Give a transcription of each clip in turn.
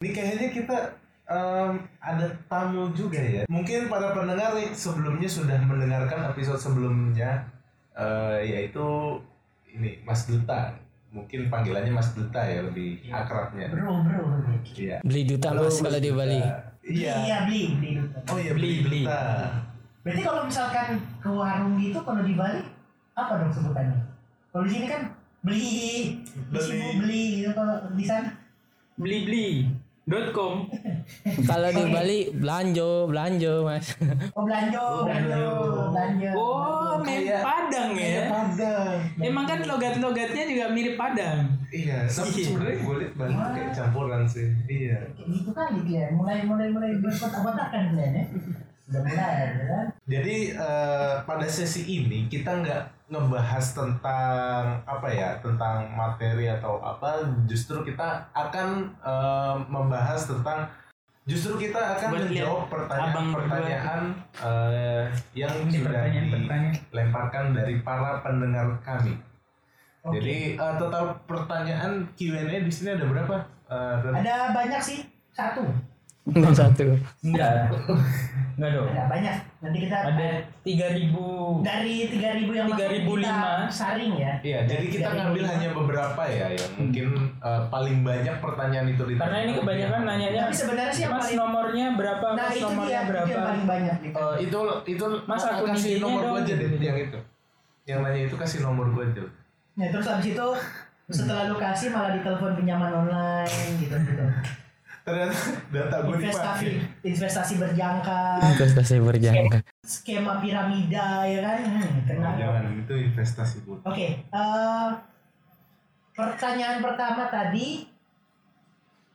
Ini kayaknya kita em, ada tamu juga ya. Mungkin para pendengar nih sebelumnya sudah mendengarkan episode sebelumnya, eh, yaitu ini Mas Duta. Mungkin panggilannya Mas Duta ya lebih akrabnya. Bro, bro. Iya. Beli duta Halo, mas kalau di Duta. Bali. Iya. Iya, beli, beli dulu. Oh iya Beli, beli, beli. Duta. Berarti kalau misalkan ke warung gitu kalau di Bali apa dong sebutannya? Kalau di sini kan beli, Beli. sini beli gitu kalau di sana. blibli.com Kalau di Bali belanjo, belanjo mas. Oh belanja, belanja, belanja. oh mirip Kayak- Padang ya Padang. emang kan logat-logatnya juga mirip Padang Iya, tapi Iya. sebenarnya gue liat banyak kayak campuran sih. Iya. Kayak gitu kali Glenn. Mulai mulai mulai berkotak-kotakan Glenn ya. Udah mulai ya kan? Jadi eh, pada sesi ini kita nggak ngebahas tentang apa ya, tentang materi atau apa. Justru kita akan eh, membahas tentang, justru kita akan Buat menjawab pertanyaan-pertanyaan eh, yang Ini sudah pertanyaan-pertanyaan. dilemparkan dari para pendengar kami. Oke. Jadi eh, total pertanyaan Q&A di sini ada berapa? Ren? Ada banyak sih. Satu. Enam satu. enggak enggak dong Ada banyak. Nanti kita ada 3000 dari 3000 yang masuk 3005. kita saring ya. Iya, jadi kita Dari- ngambil hanya beberapa ya yang mungkin eh, paling banyak pertanyaan itu ditanya. karena ini kebanyakan nanyanya Tapi sebenarnya sih yang mas paling nomornya berapa Nah mas itu nomornya dia itu berapa yang paling banyak gitu. Eh, itu itu Mas, akun kasih nomor dong, gua aja deh yang itu. Yang nanya itu kasih nomor gua aja. Nah terus habis itu setelah lu kasih malah ditelepon pinjaman online gitu gitu. Ternyata data gua Investasi dipakai. investasi berjangka, Investasi berjangka. skema piramida ya kan. Hmm, kena. Jangan itu investasi gua. Oke, eh, pertanyaan pertama tadi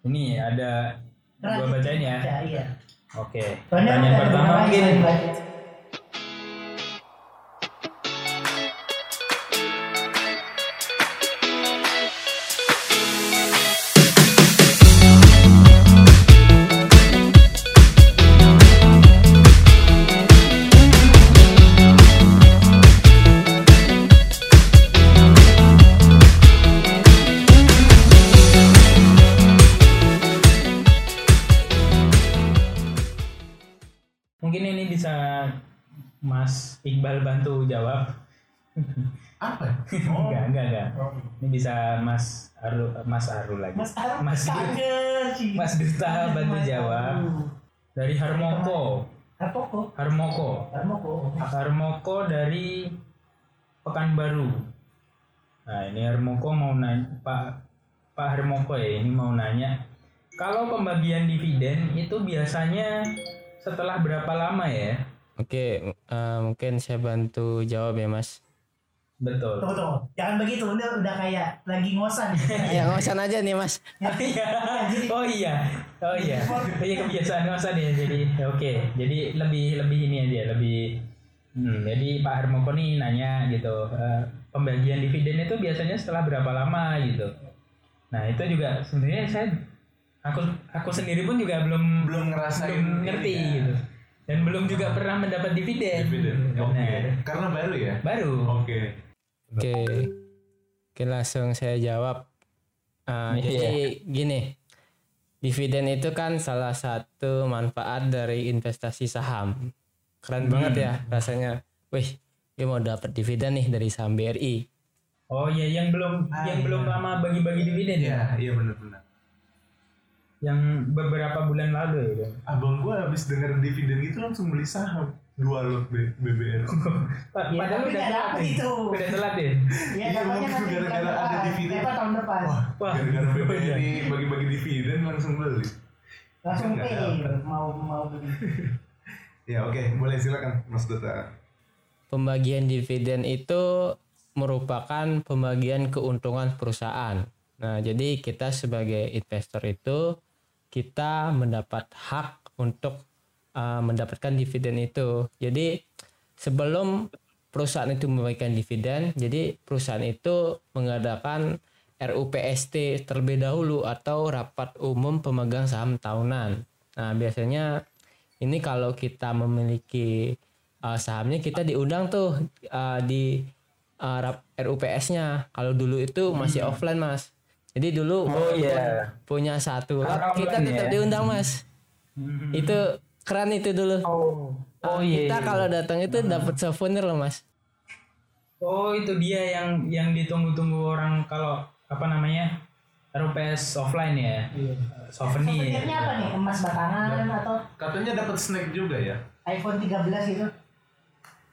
ini ada gua Radit. bacain ya Ya, iya. oke Soalnya pertanyaan pertama mungkin Mas Iqbal bantu jawab Apa? Oh. enggak enggak enggak ini bisa Mas Aru Mas Aru lagi Mas Arab Mas sih. Mas Duta bantu Mas jawab Aru. dari Harmoko Harmoko. Harmoko Harmoko. Harmoko dari Pekanbaru nah ini Harmoko mau nanya Pak Pak Harmoko ya ini mau nanya kalau pembagian dividen itu biasanya setelah berapa lama ya Oke, eh, mungkin saya bantu jawab ya mas. betul Tunggu tunggu. Jangan begitu. Udah udah kayak lagi ngosan. Ya ngosan aja nih mas. Iya. oh iya oh iya iya kebiasaan ngosan ya jadi oke jadi lebih lebih ini aja lebih hmm, jadi Pak Harmoko nih nanya gitu eh, pembagian dividen itu biasanya setelah berapa lama gitu nah itu juga sebenarnya saya aku aku sendiri pun juga belum Belum ngerasain belum ngerti ya. gitu dan belum juga pernah mendapat dividen Dividen. Oke. Benar. Karena baru ya? baru Oke. Oke, oke langsung saya jawab. Ah, Iya. Jadi gini, dividen itu kan salah satu manfaat dari investasi saham. Keren banget ya rasanya. Wih, dia mau dapat dividen nih dari saham BRI. oh iya yang belum Ah, yang iya. belum lama bagi-bagi dividen ya Iya, iya benar-benar. Yang beberapa bulan lalu ya Abang gua habis denger dividen gitu langsung beli saham dua lot B- BBR. Pa- Ya, Padahal udah telat itu. Udah telat. Ya Iya, nanti gara-gara ada depan. dividen. Apa tahun depan? Wah, gara-gara BBRI bagi-bagi dividen langsung beli. Langsung pay dapet. mau mau beli. Ya oke, boleh silakan Mas Duta. Pembagian dividen itu merupakan pembagian keuntungan perusahaan. Nah, jadi kita sebagai investor itu kita mendapat hak untuk uh, mendapatkan dividen itu. Jadi sebelum perusahaan itu membagikan dividen, jadi perusahaan itu mengadakan RUPST terlebih dahulu atau rapat umum pemegang saham tahunan. Nah, biasanya ini kalau kita memiliki uh, sahamnya kita diundang tuh uh, di uh, rap- RUPS-nya. Kalau dulu itu masih offline, Mas. Jadi dulu Oh, iya. punya satu Angka kita tetap ya. diundang mas. Itu keren itu dulu. Oh. Oh iya. Kita iya. kalau datang itu dapat souvenir loh mas. Oh itu dia yang yang ditunggu-tunggu orang kalau apa namanya RUPS offline ya. Souvenir. Souvenirnya apa nih? Emas batangan atau Katanya dapat snack juga ya. iPhone 13 gitu?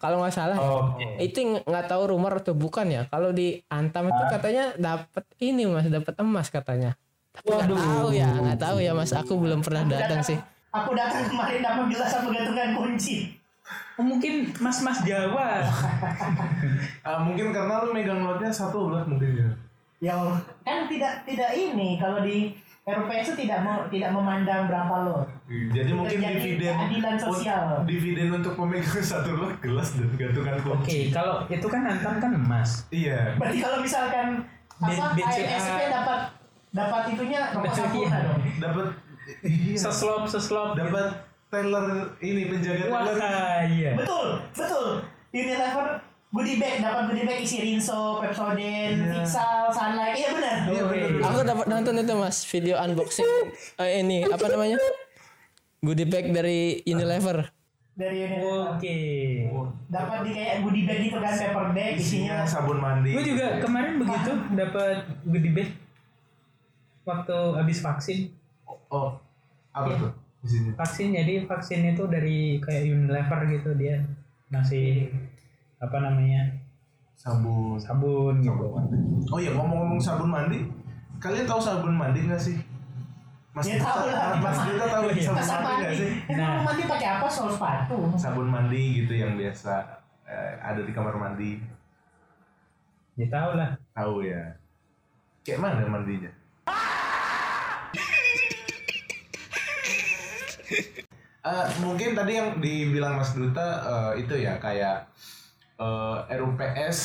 Kalau nggak salah, Oh, itu ng- nggak tahu rumor atau bukan ya. Kalau di Antam itu katanya dapat ini mas, dapat emas katanya. Tapi nggak tahu ya, nggak tahu ya mas. Aku belum pernah datang sih. Aku datang kemarin dapat gelasan bergantungan kunci. Oh, mungkin mas-mas Jawa. Ah, mungkin karena lu megang lotnya satu belas mungkin ya. Ya kan tidak tidak ini kalau di RPS itu tidak mau tidak memandang berapa lo. Jadi mungkin Terjadi dividen keadilan sosial. dividen untuk pemegang satu lot gelas dan gantungan Oke, kunci. kalau itu kan Antam kan emas. Iya. Berarti kalau misalkan apa. ASP dapat dapat itunya nomor Betul, sempurna iya. dong. Dapat iya. Seslop, seslop. Dapat teller ini penjaga teller. Wah, iya. Betul, betul. Unilever goodie bag dapat goodie bag isi Rinso, Pepsodent. Fixal, Sunlight. Iya benar. Iya benar. Aku dapat nonton itu mas, video unboxing eh, ini apa namanya? Goodie bag dari Unilever. Dari Unilever. Oke. Dapat di kayak goodie bag gitu kan paper bag Isinya isinya. sabun mandi. Gue juga kemarin begitu dapat goodie bag waktu habis vaksin. Oh, apa tuh? Isinya. Vaksin jadi vaksin itu dari kayak Unilever gitu dia ngasih apa namanya Sabun. sabun gitu. Oh iya ngomong-ngomong sabun mandi, kalian tahu sabun mandi nggak sih? Mas Ya, tahu lah. Mas Dita tahu Iya. sabun mandi nggak sih? Nah. mandi pakai apa? Sol sepatu. Sabun mandi gitu yang biasa eh, ada di kamar mandi. Ya tahu lah. Tahu ya. Kayak mana mandinya? Eh, mungkin tadi yang dibilang Mas Duta eh, itu ya kayak eh, RUPS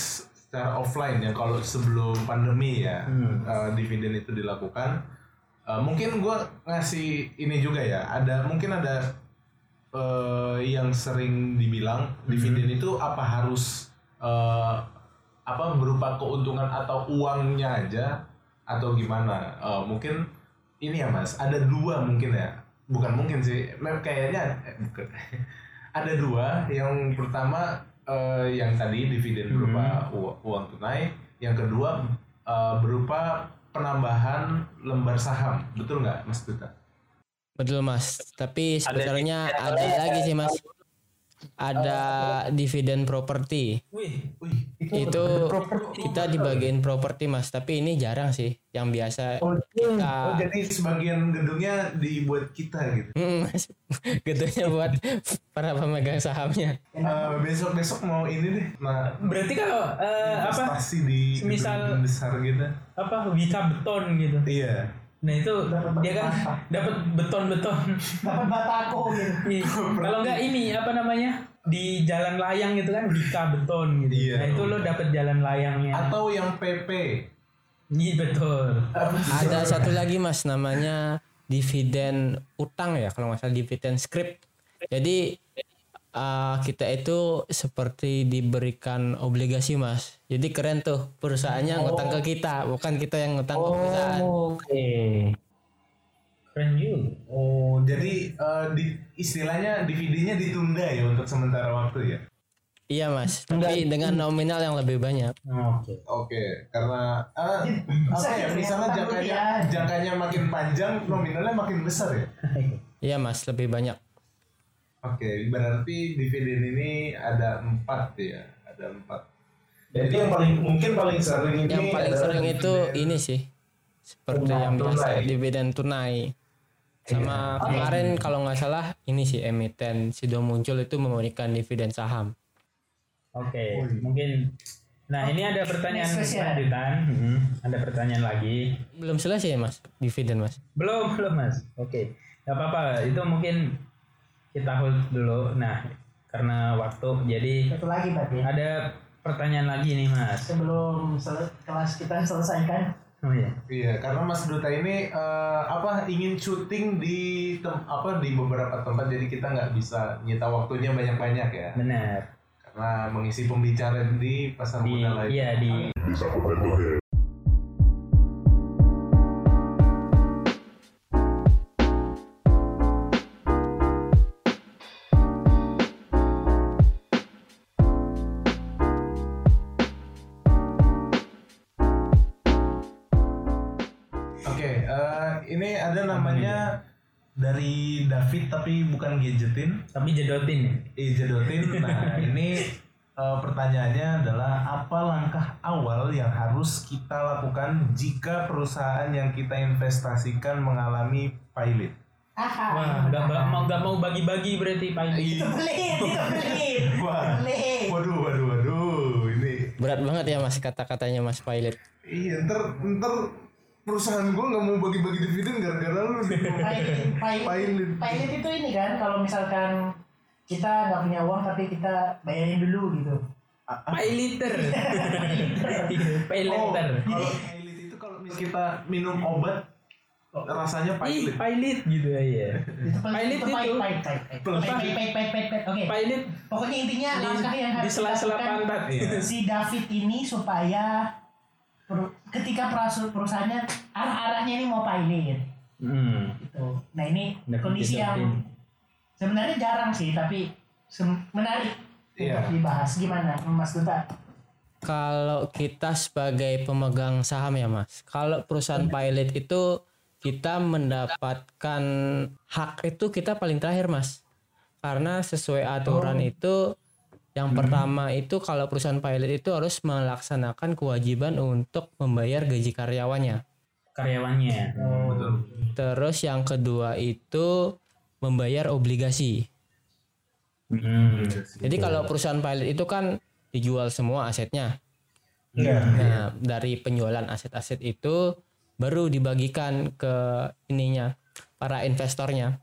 secara offline ya kalau sebelum pandemi ya Hmm. eh, dividen itu dilakukan. Eh, mungkin gue ngasih ini juga ya ada mungkin ada eh, yang sering dibilang dividen itu apa harus eh, apa berupa keuntungan atau uangnya aja atau gimana. Eh, mungkin ini ya mas ada dua mungkin ya. Bukan mungkin sih kayaknya eh, bukan. Ada dua. Yang pertama eh, yang tadi dividen berupa u- uang tunai yang kedua eh, berupa penambahan lembar saham betul nggak mas Duta? Betul mas. Tapi sebenarnya ada, lagi sih mas. Ada dividen properti. Wih, Wih, Itu kita dibagiin properti mas. Tapi ini jarang sih. Yang biasa kita oh, jadi sebagian gedungnya dibuat kita gitu. Mm, mas. Gedungnya buat para pemegang sahamnya. besok besok mau ini deh, nah berarti kalau eh, apa di Semisal- gedung besar gitu. apa Vita beton gitu. Iya. Nah itu dia kan dapat beton-beton. Dapat batako gitu. Iya. Kalau enggak ini apa namanya di jalan layang gitu kan Vita beton gitu. Iya. Nah itu lo dapat jalan layangnya. Atau yang PP. Iya betul. Ada satu lagi mas namanya dividen utang ya kalau nggak salah dividen script. Jadi eh, kita itu seperti diberikan obligasi mas. Jadi keren tuh perusahaannya ngutang ke kita, bukan kita yang ngutang ke perusahaan. Oke. Keren juga. Oh, jadi eh, di istilahnya dividennya ditunda ya untuk sementara waktu ya. Iya mas, tapi dengan nominal yang lebih banyak. Oke. Oke, karena ah, Bisa apa ya? gitu ya, Misalnya jangkanya jangkanya makin panjang, nominalnya makin besar ya. Iya mas, lebih banyak. Oke, berarti dividen ini ada empat ya, ada empat. Jadi yang paling mungkin paling sering ini Yang paling sering itu dividen- ini sih, seperti Tunai. yang biasa Tunai. dividen tunai. Sama kemarin kalau nggak salah ini sih emiten Sido muncul itu memberikan dividen saham. Oke. Mungkin. Nah ini ada pertanyaan lanjutan. Hmm, Ada pertanyaan lagi. Belum selesai ya mas, dividen mas. Belum belum mas. Oke. Gak apa-apa. Itu mungkin kita hold dulu. Nah karena waktu jadi Satu lagi berarti. ada pertanyaan lagi nih mas. Sebelum sel- kelas kita selesaikan. Oh iya. Iya, karena Mas Duta ini eh, apa ingin syuting di tem- apa di beberapa tempat, jadi kita nggak bisa nyita waktunya banyak-banyak ya, Benar. karena mengisi pembicaraan di pasar Di modal lain. iya di ada namanya dari David tapi bukan gadgetin, Tapi jedotin ya. eh jedotin. Nah ini eh, pertanyaannya adalah apa langkah awal yang harus kita lakukan jika perusahaan yang kita investasikan mengalami pilot? Aha. Wah, nggak ba- mau nggak mau bagi-bagi berarti Pak ini. Itu pelit, itu pelit. Wah, Pelit. waduh, waduh, waduh, ini Berat banget ya mas kata-katanya mas pilot. iya ntar ntar perusahaan gue nggak mau bagi-bagi dividen gara-gara lu nih. Pilot, pilot, Pilot. pilot itu ini kan kalau misalkan kita nggak punya uang tapi kita bayarin dulu gitu. Pay liter. Pay Oh, liter. kalau pilot itu kalau kita minum obat rasanya Ih, pilot. pilot gitu ya. Pelit, Pilot itu pahit, pahit. Oke. Pilot Pokoknya intinya di, langkah yang di harus sela-sela dilakukan pantat. Iya. si David ini supaya ketika perusahaan perusahaannya arah-arahnya ini mau pilot Hmm. gitu. Nah ini David kondisi yang sebenarnya jarang sih tapi menarik Iya. untuk dibahas. Gimana Mas Duta? Kalau kita sebagai pemegang saham ya mas, kalau perusahaan pilot itu kita mendapatkan hak itu kita paling terakhir mas, karena sesuai aturan itu yang pertama itu kalau perusahaan pilot itu harus melaksanakan kewajiban untuk membayar gaji karyawannya. Karyawannya. Betul. Terus yang kedua itu membayar obligasi. Hmm. Jadi kalau perusahaan pilot itu kan dijual semua asetnya. Iya. Nah, dari penjualan aset-aset itu baru dibagikan ke ininya para investornya.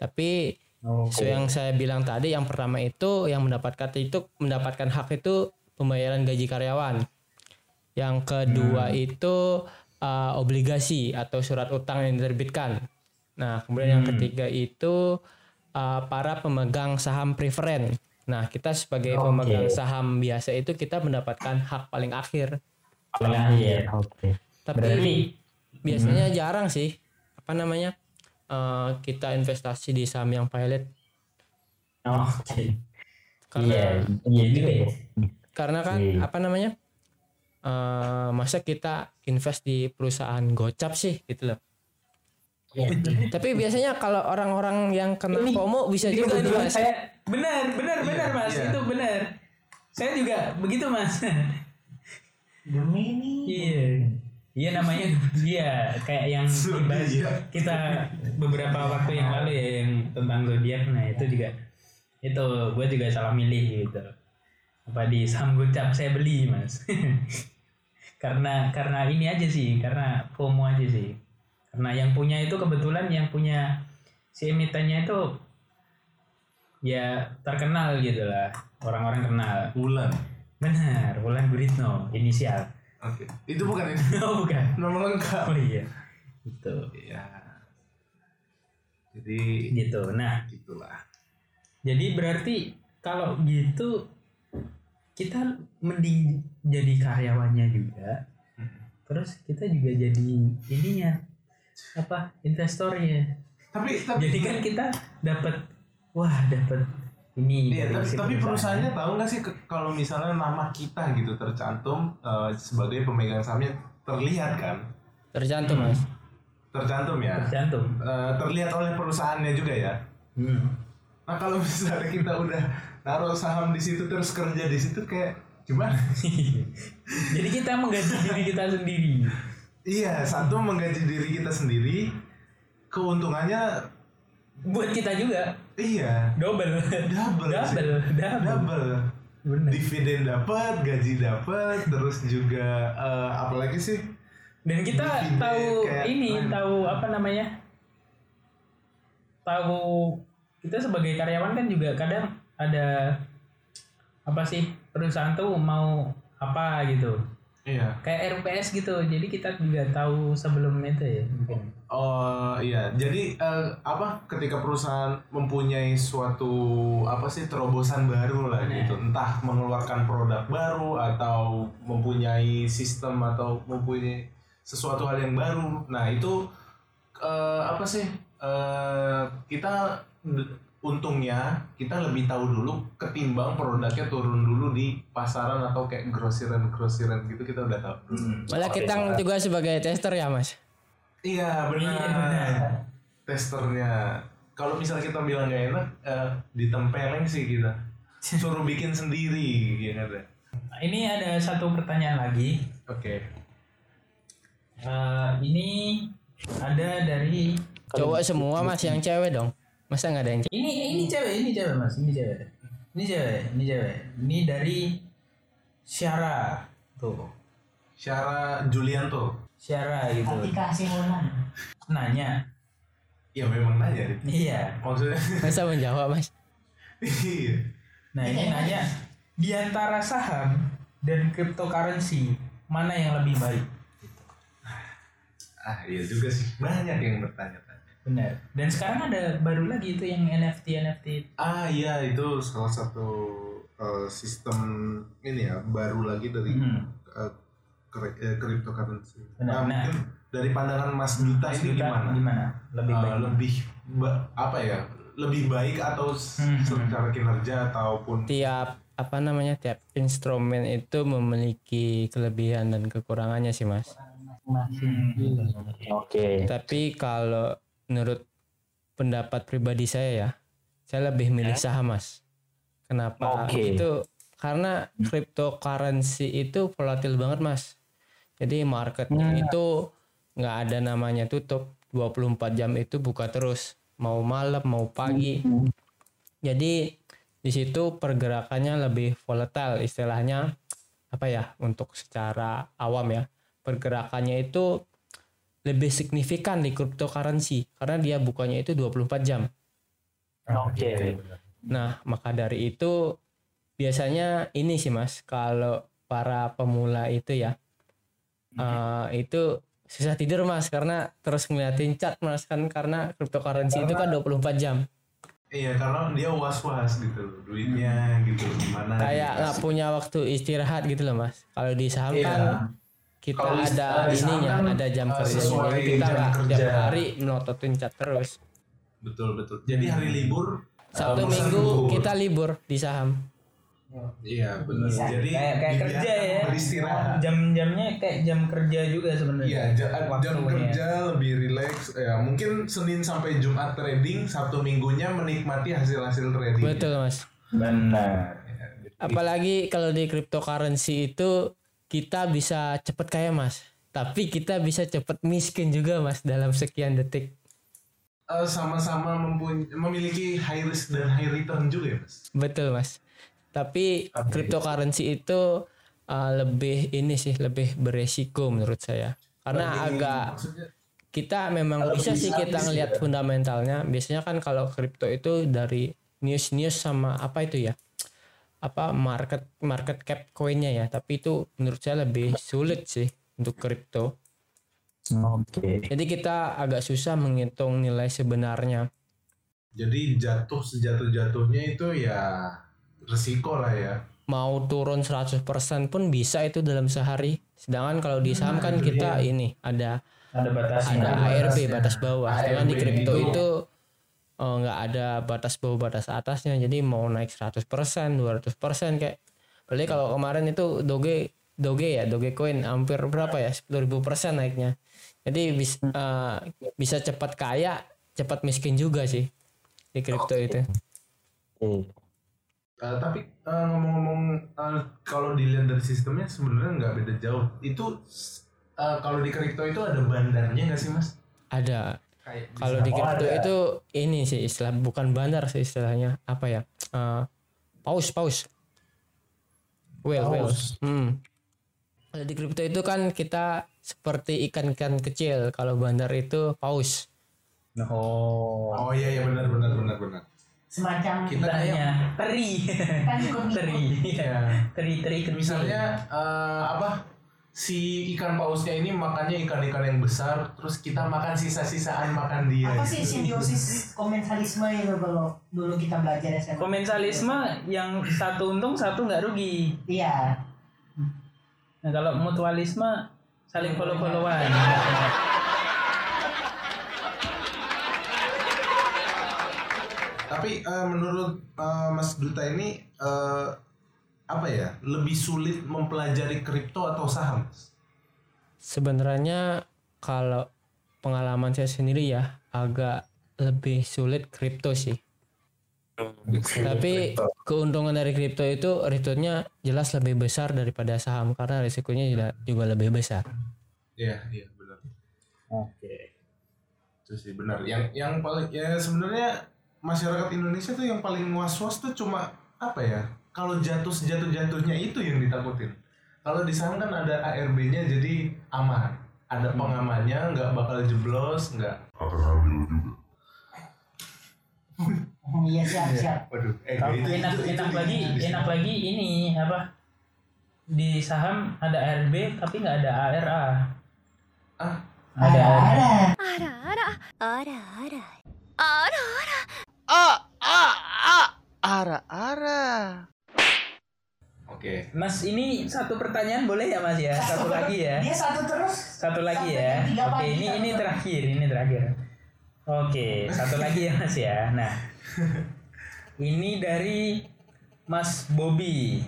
Tapi so yang saya bilang tadi yang pertama itu yang mendapatkan itu mendapatkan hak itu pembayaran gaji karyawan. Yang kedua itu uh, obligasi atau surat utang yang diterbitkan. Nah, kemudian yang ketiga itu uh, para pemegang saham preferen. Nah, kita sebagai Oke. pemegang saham biasa itu kita mendapatkan hak paling akhir. Nah, iya. Oke. Tapi Berarti biasanya jarang sih apa namanya eh, kita investasi di saham yang pilot oh, oke. karena Iya, iya juga ya. karena kan Iya. apa namanya eh, masa kita invest di perusahaan gocap sih gitu loh tapi biasanya kalau orang-orang yang kena Ini- FOMO bisa Ini juga nih kebetulan mas saya benar, benar, benar Mas. iya. Itu benar. Saya juga begitu Mas. Demi ini. Iya. Iya namanya dia. Kayak yang dibahas kita beberapa waktu yang lalu ya yang tentang zodiak. Nah itu juga itu gue juga salah milih gitu. Apa di saham gocap saya beli mas. Karena karena ini aja sih karena FOMO aja sih. Karena yang punya itu kebetulan yang punya si emitennya itu ya terkenal gitu lah. Orang-orang kenal. Bulan. benar Wulan Guritno inisial Oke. Itu bukan ini. oh bukan Nomor lengkap. Oh iya. Gitu. Iya. Jadi Gitu. Nah, gitulah. jadi berarti kalau gitu kita mending jadi karyawannya juga. Terus kita juga jadi ininya apa investornya. Tapi tapi Jadi kan kita dapat wah dapat ini. Iya, tapi, tapi perusahaan. perusahaannya tahu nggak sih kalau misalnya nama kita gitu tercantum eh, sebagai pemegang sahamnya terlihat kan? tercantum mas Tercantum ya. tercantum. Eh, terlihat oleh perusahaannya juga ya. Hmm. Nah kalau misalnya kita udah naruh saham di situ terus kerja di situ kayak gimana? jadi kita menggaji diri kita sendiri. iya, satu menggaji diri kita sendiri, keuntungannya Buat kita juga iya double. double, double, double. double. Bener. Dividen dapat, gaji dapat, terus juga eh, apalagi sih? Dan kita Dividen tahu ini, lain. tahu apa namanya? Tahu kita sebagai karyawan kan juga kadang ada apa sih perusahaan tuh mau apa gitu. Iya. Kayak RPS gitu. Jadi kita juga tahu sebelum itu ya mungkin. Oh iya, jadi eh, apa ketika perusahaan mempunyai suatu apa sih terobosan baru lah Nah. gitu, entah mengeluarkan produk baru atau mempunyai sistem atau mempunyai sesuatu hal yang baru. Nah itu eh, apa sih eh, kita untungnya kita lebih tahu dulu ketimbang produknya turun dulu di pasaran atau kayak grosiran grosiran gitu kita udah tahu. malah kita juga sebagai tester ya mas Iya benar. Iya, benar. Testernya. Kalau misalnya kita bilang nggak enak, eh, ditempeleng sih kita. Suruh bikin sendiri, ya kan? Ini ada satu pertanyaan lagi. Oke. Eh, ini ada dari Cowok semua mas yang cewek dong. Masa nggak ada yang cewek? ini ini cewek ini cewek mas ini cewek ini cewek ini cewek ini dari Syara tuh Syara Julianto. Syara gitu Atika Simonan. nanya Ya memang nanya. Iya Maksudnya. Masa menjawab mas? Iya. nah ini nanya di antara saham dan cryptocurrency mana yang lebih baik ah iya juga sih. Banyak yang bertanya-tanya. Benar dan sekarang ada baru lagi itu yang NFT NFT Ah iya itu salah satu eh, sistem ini ya baru lagi dari Hmm. kre- eh, cryptocurrency. Benar, Nah, nah. mungkin dari pandangan Mas Duta ini Duta, gimana? gimana lebih Eh, baik lebih ba- apa ya? Lebih baik atau Hmm. secara kinerja ataupun Tiap apa namanya tiap instrumen itu memiliki kelebihan dan kekurangannya sih mas. oke Tapi kalau menurut pendapat pribadi saya ya, saya lebih milih saham mas. Kenapa? Oke. Itu karena cryptocurrency itu volatil banget mas. Jadi marketnya itu nggak ada namanya tutup 24 jam itu buka terus mau malam mau pagi. Jadi di situ pergerakannya lebih volatile istilahnya apa ya untuk secara awam ya pergerakannya itu lebih signifikan di cryptocurrency karena dia bukanya itu 24 jam. oke Nah, maka dari itu biasanya ini sih Mas, kalau para pemula itu ya eh, itu susah tidur Mas karena terus ngeliatin chart Mas kan karena cryptocurrency itu kan 24 jam. iya karena dia was-was gitu loh duitnya gitu gimana Kayak nggak dikasih. punya waktu istirahat gitu loh Mas. Kalau di saham Iya. kan kita di- ada ininya, kan, ada jam eh, kerja. sesuai Jadi kita jam nggak kerja. tiap hari melototin chart terus. betul betul jadi hari libur Sabtu eh, Minggu libur. kita libur di saham. iya benar Bisa. jadi kayak kayak kerja ya beristirahat jam-jamnya kayak jam kerja juga sebenarnya Iya, ja- jam Waktunya. kerja lebih rileks. Ya, mungkin Senin sampai Jumat trading, Sabtu Minggunya menikmati hasil-hasil trading. Betul Mas. benar Apalagi kalau di cryptocurrency itu kita bisa cepet kaya mas. Tapi kita bisa cepet miskin juga mas dalam sekian detik. Eh, sama-sama mempuny- memiliki high risk dan high return juga ya, Mas. Betul mas. Tapi cryptocurrency itu uh, lebih ini sih lebih beresiko menurut saya. Karena agak kita memang bisa sih kita ngelihat fundamentalnya. Biasanya kan kalau kripto itu dari news-news sama apa itu ya? Apa market market cap coinnya ya. Tapi itu menurut saya lebih sulit sih untuk kripto. oke Jadi kita agak susah menghitung nilai sebenarnya. jadi jatuh sejatuh-jatuhnya itu ya resiko lah ya. Mau turun 100% pun bisa itu dalam sehari. Sedangkan kalau di saham kan kita ini ada ada batasnya ada ARB batas bawah. Sedangkan di kripto itu- itu oh, nggak ada batas bawah batas atasnya. Jadi mau naik 100%, 200% kayak Berarti kalau kemarin itu Doge Doge ya, Dogecoin hampir berapa ya? 10.000 persen naiknya. Jadi bis, eh, bisa cepat kaya, cepat miskin juga sih di kripto itu. Eh, tapi eh, ngomong-ngomong eh, kalau dilihat dari sistemnya sebenarnya nggak beda jauh. Itu eh, kalau di kripto itu ada bandarnya nggak sih mas? Ada. Kalau di kripto itu ini sih istilah bukan bandar sih istilahnya apa ya? Eh, paus paus. Well, well. Hmm. Kalau di kripto itu kan kita seperti ikan-ikan kecil. Kalau bandar itu paus. oh Oh iya iya benar benar benar benar. Semacam Kita kayak teri kan ikut teri teri teri misalnya eh, apa si ikan pausnya ini makannya ikan-ikan yang besar, terus kita makan sisa-sisaan makan dia. apa sih gitu. simbiosis komensalisme itu kalau dulu kita belajar SMA komensalisme yang satu untung satu nggak rugi iya nah kalau mutualisme saling follow followan Tapi eh, menurut eh, Mas Duta ini eh, apa ya lebih sulit mempelajari kripto atau saham? Sebenarnya kalau pengalaman saya sendiri ya agak lebih sulit kripto sih. Tapi keuntungan dari kripto itu returnnya jelas lebih besar daripada saham karena risikonya juga, juga lebih besar. Iya, iya benar. Oke. Itu sih benar. Yang yang paling ya sebenarnya masyarakat Indonesia tuh yang paling was-was tuh cuma apa ya? kalau jatuh sejatuh jatuhnya itu yang ditakutin. Kalau di sana kan ada ARB-nya jadi aman. Ada pengamannya nggak bakal jeblos nggak. Akan hamil juga? Hmm, iya siap iya, siap. waduh. Eh, itu, enak, enak itu, lagi enak lagi ini apa? Di saham ada ARB tapi nggak ada ARA ah. Ada ARA ARA. ARA ARA. ARA ARA. ARA ARA ARA. Oke. Mas ini satu pertanyaan boleh ya Mas ya? Satu lagi ya. Dia satu terus. Satu lagi ya. Oke, pagi, ini satu ini terus. terakhir, ini terakhir. Oke, satu lagi ya Mas ya. Nah, ini dari Mas Bobby.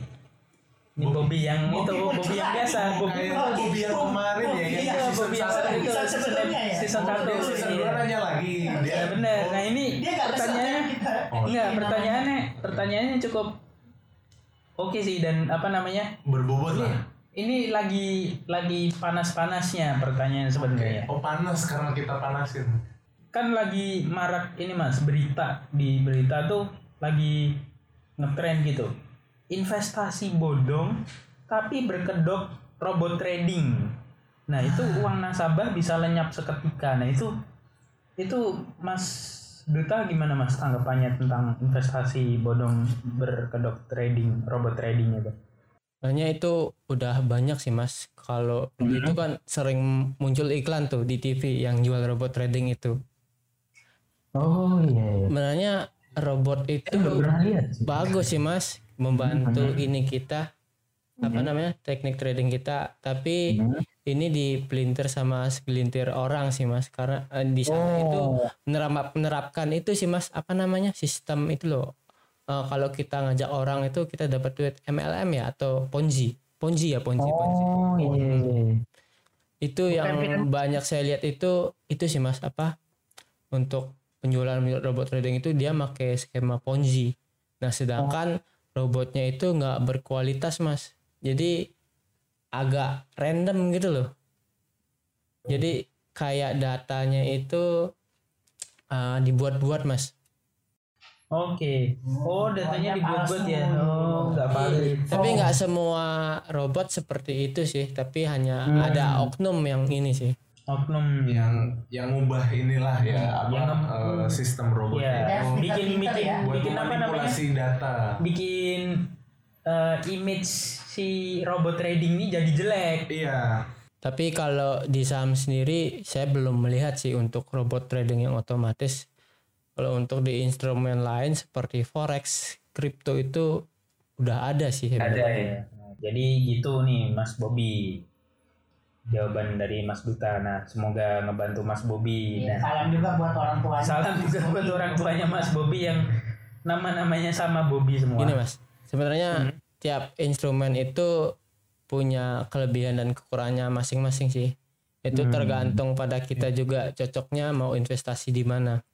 Ini Bobby yang itu, Bobby yang biasa, Bobby Kayak Bobby yang kemarin ya, yang Iya, season Bobby yang satu itu Season sebelumnya ya? season satu. Iya. dua nanya lagi. Dia Ya benar. Nah ini pertanyaannya. Oh, enggak Ini pertanyaannya, pertanyaannya cukup oke sih dan apa namanya? berbobot Ini, lah. ini lagi lagi panas-panasnya pertanyaan sebenarnya. Oh panas karena kita panasin. Kan lagi marak ini mas berita di berita tuh lagi ngetren gitu. Investasi bodong tapi berkedok robot trading. Nah itu uang nasabah bisa lenyap seketika. Nah itu itu Mas Duta gimana Mas tanggapannya tentang investasi bodong berkedok trading robot trading itu? Makanya itu udah banyak sih mas. Kalau itu kan sering muncul iklan tuh di TV yang jual robot trading itu. Oh iya. Sebenarnya robot itu lihat. bagus sih mas, membantu ini kita apa namanya teknik trading kita. Tapi ini dipelintir sama segelintir orang sih mas, karena eh, di sana itu menerap menerapkan itu sih mas. Apa namanya sistem itu loh. Eh, kalau kita ngajak orang itu kita dapat duit MLM ya atau Ponzi, Ponzi ya Ponzi, Ponzi. Oh iya. itu yang banyak saya lihat itu itu sih mas. Apa untuk penjualan robot trading itu dia pakai skema ponzi. Nah sedangkan robotnya itu nggak berkualitas mas jadi agak random gitu loh jadi kayak datanya itu uh, dibuat-buat mas Oke. Oh datanya dibuat-buat ya. Oh nggak valid. tapi nggak semua robot seperti itu sih tapi hanya ada oknum yang ini sih Oknum Yang yang ngubah inilah ya apa Yang- eh, sistem robotnya Iya. itu Bikin bikin ya. buat bikin apa namanya? manipulasi data. Bikin eh, image si robot trading ini jadi jelek. Iya. Tapi kalau di saham sendiri saya belum melihat sih untuk robot trading yang otomatis. Kalau untuk di instrumen lain seperti forex, kripto itu udah ada sih. Ada ya. Nah, Jadi gitu nih Mas Bobby. Jawaban dari Mas Duta. Nah, semoga ngebantu Mas Bobby. Iya, Nah, salam juga buat orang tua. salam juga buat orang tuanya Mas Bobby yang nama-namanya sama Bobby semua. Gini mas, sebenarnya tiap instrumen itu punya kelebihan dan kekurangannya masing-masing sih. Itu tergantung pada kita juga cocoknya mau investasi di mana.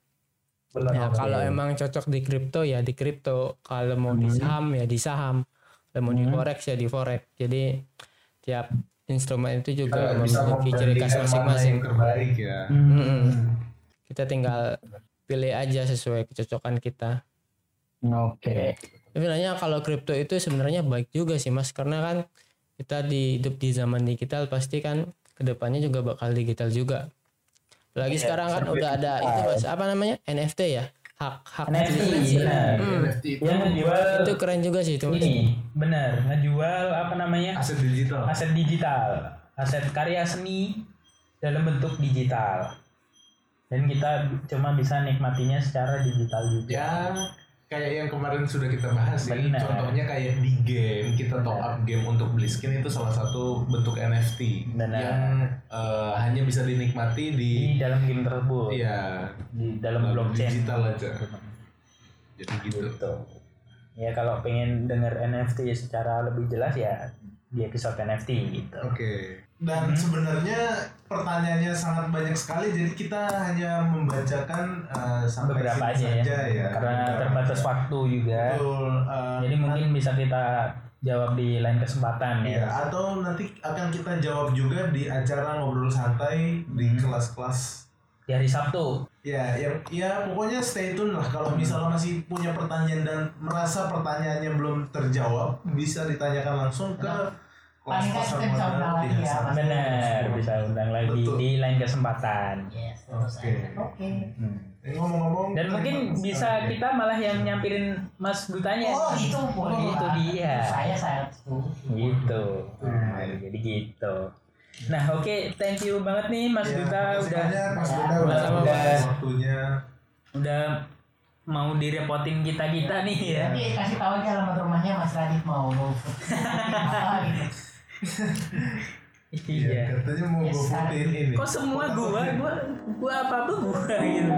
Ya kalau emang cocok di kripto ya di kripto, kalau mau di saham ya di saham, kalau mau di forex ya di forex. Jadi tiap instrumen itu juga bisa memiliki ciri khas masing-masing. ya. Mm-mm. Kita tinggal pilih aja sesuai kecocokan kita. Oke. Sebenarnya kalau kripto itu sebenarnya baik juga sih mas, karena kan kita di hidup di zaman digital pasti kan ke depannya juga bakal digital juga. Lagi sekarang kan udah ada itu mas, apa namanya? NFT ya, hak hak NFT asli. benar. Hmm, NFT itu Yang ngejual itu keren juga sih itu ini benar. Ngejual apa namanya? Aset digital. aset digital. Aset karya seni dalam bentuk digital. Dan kita cuma bisa nikmatinya secara digital juga. Ya kayak yang kemarin sudah kita bahas sih. Benar. Contohnya kayak di game kita top up game untuk beli skin itu salah satu bentuk NFT Benar. yang eh, hanya bisa dinikmati di di dalam game tersebut ya di dalam blockchain digital aja. Jadi gitu. gitu ya kalau pengen denger NFT secara lebih jelas ya di episode NFT gitu Oke. Dan sebenarnya pertanyaannya sangat banyak sekali jadi kita hanya membacakan eh, sampai beberapa aja saja ya, karena terbatas waktu juga Betul. eh, jadi mungkin bisa kita jawab di lain kesempatan Iya, ya atau nanti akan kita jawab juga di acara ngobrol santai di Hmm. kelas-kelas. di hari Sabtu Ya, yang ya pokoknya stay tune lah. Kalau Hmm. misalnya masih punya pertanyaan dan merasa pertanyaannya belum terjawab, bisa ditanyakan langsung ke Paling nggak kita bisa undang lagi ya, Mas. benar bisa undang lagi Betul. di lain kesempatan Yes, terus Oke. Oke. Hmm. Ngomong-ngomong dan mungkin bisa kita malah yang nyampirin Mas Dutanya Oh, itu boleh. itu dia Saya setuju. gitu nah, Iya. jadi gitu nah oke thank you banget nih Mas Ya, Duta udah banyak, Mas Ya, Duta udah sama-sama, udah Mas. waktunya. udah mau direpotin kita kita nih ya Nanti kasih tahu aja alamat rumahnya Mas Radit mau gitu. Iya, iya. katanya mau gue fotoin ini. kok semua gua gua gua apa apa gua gitu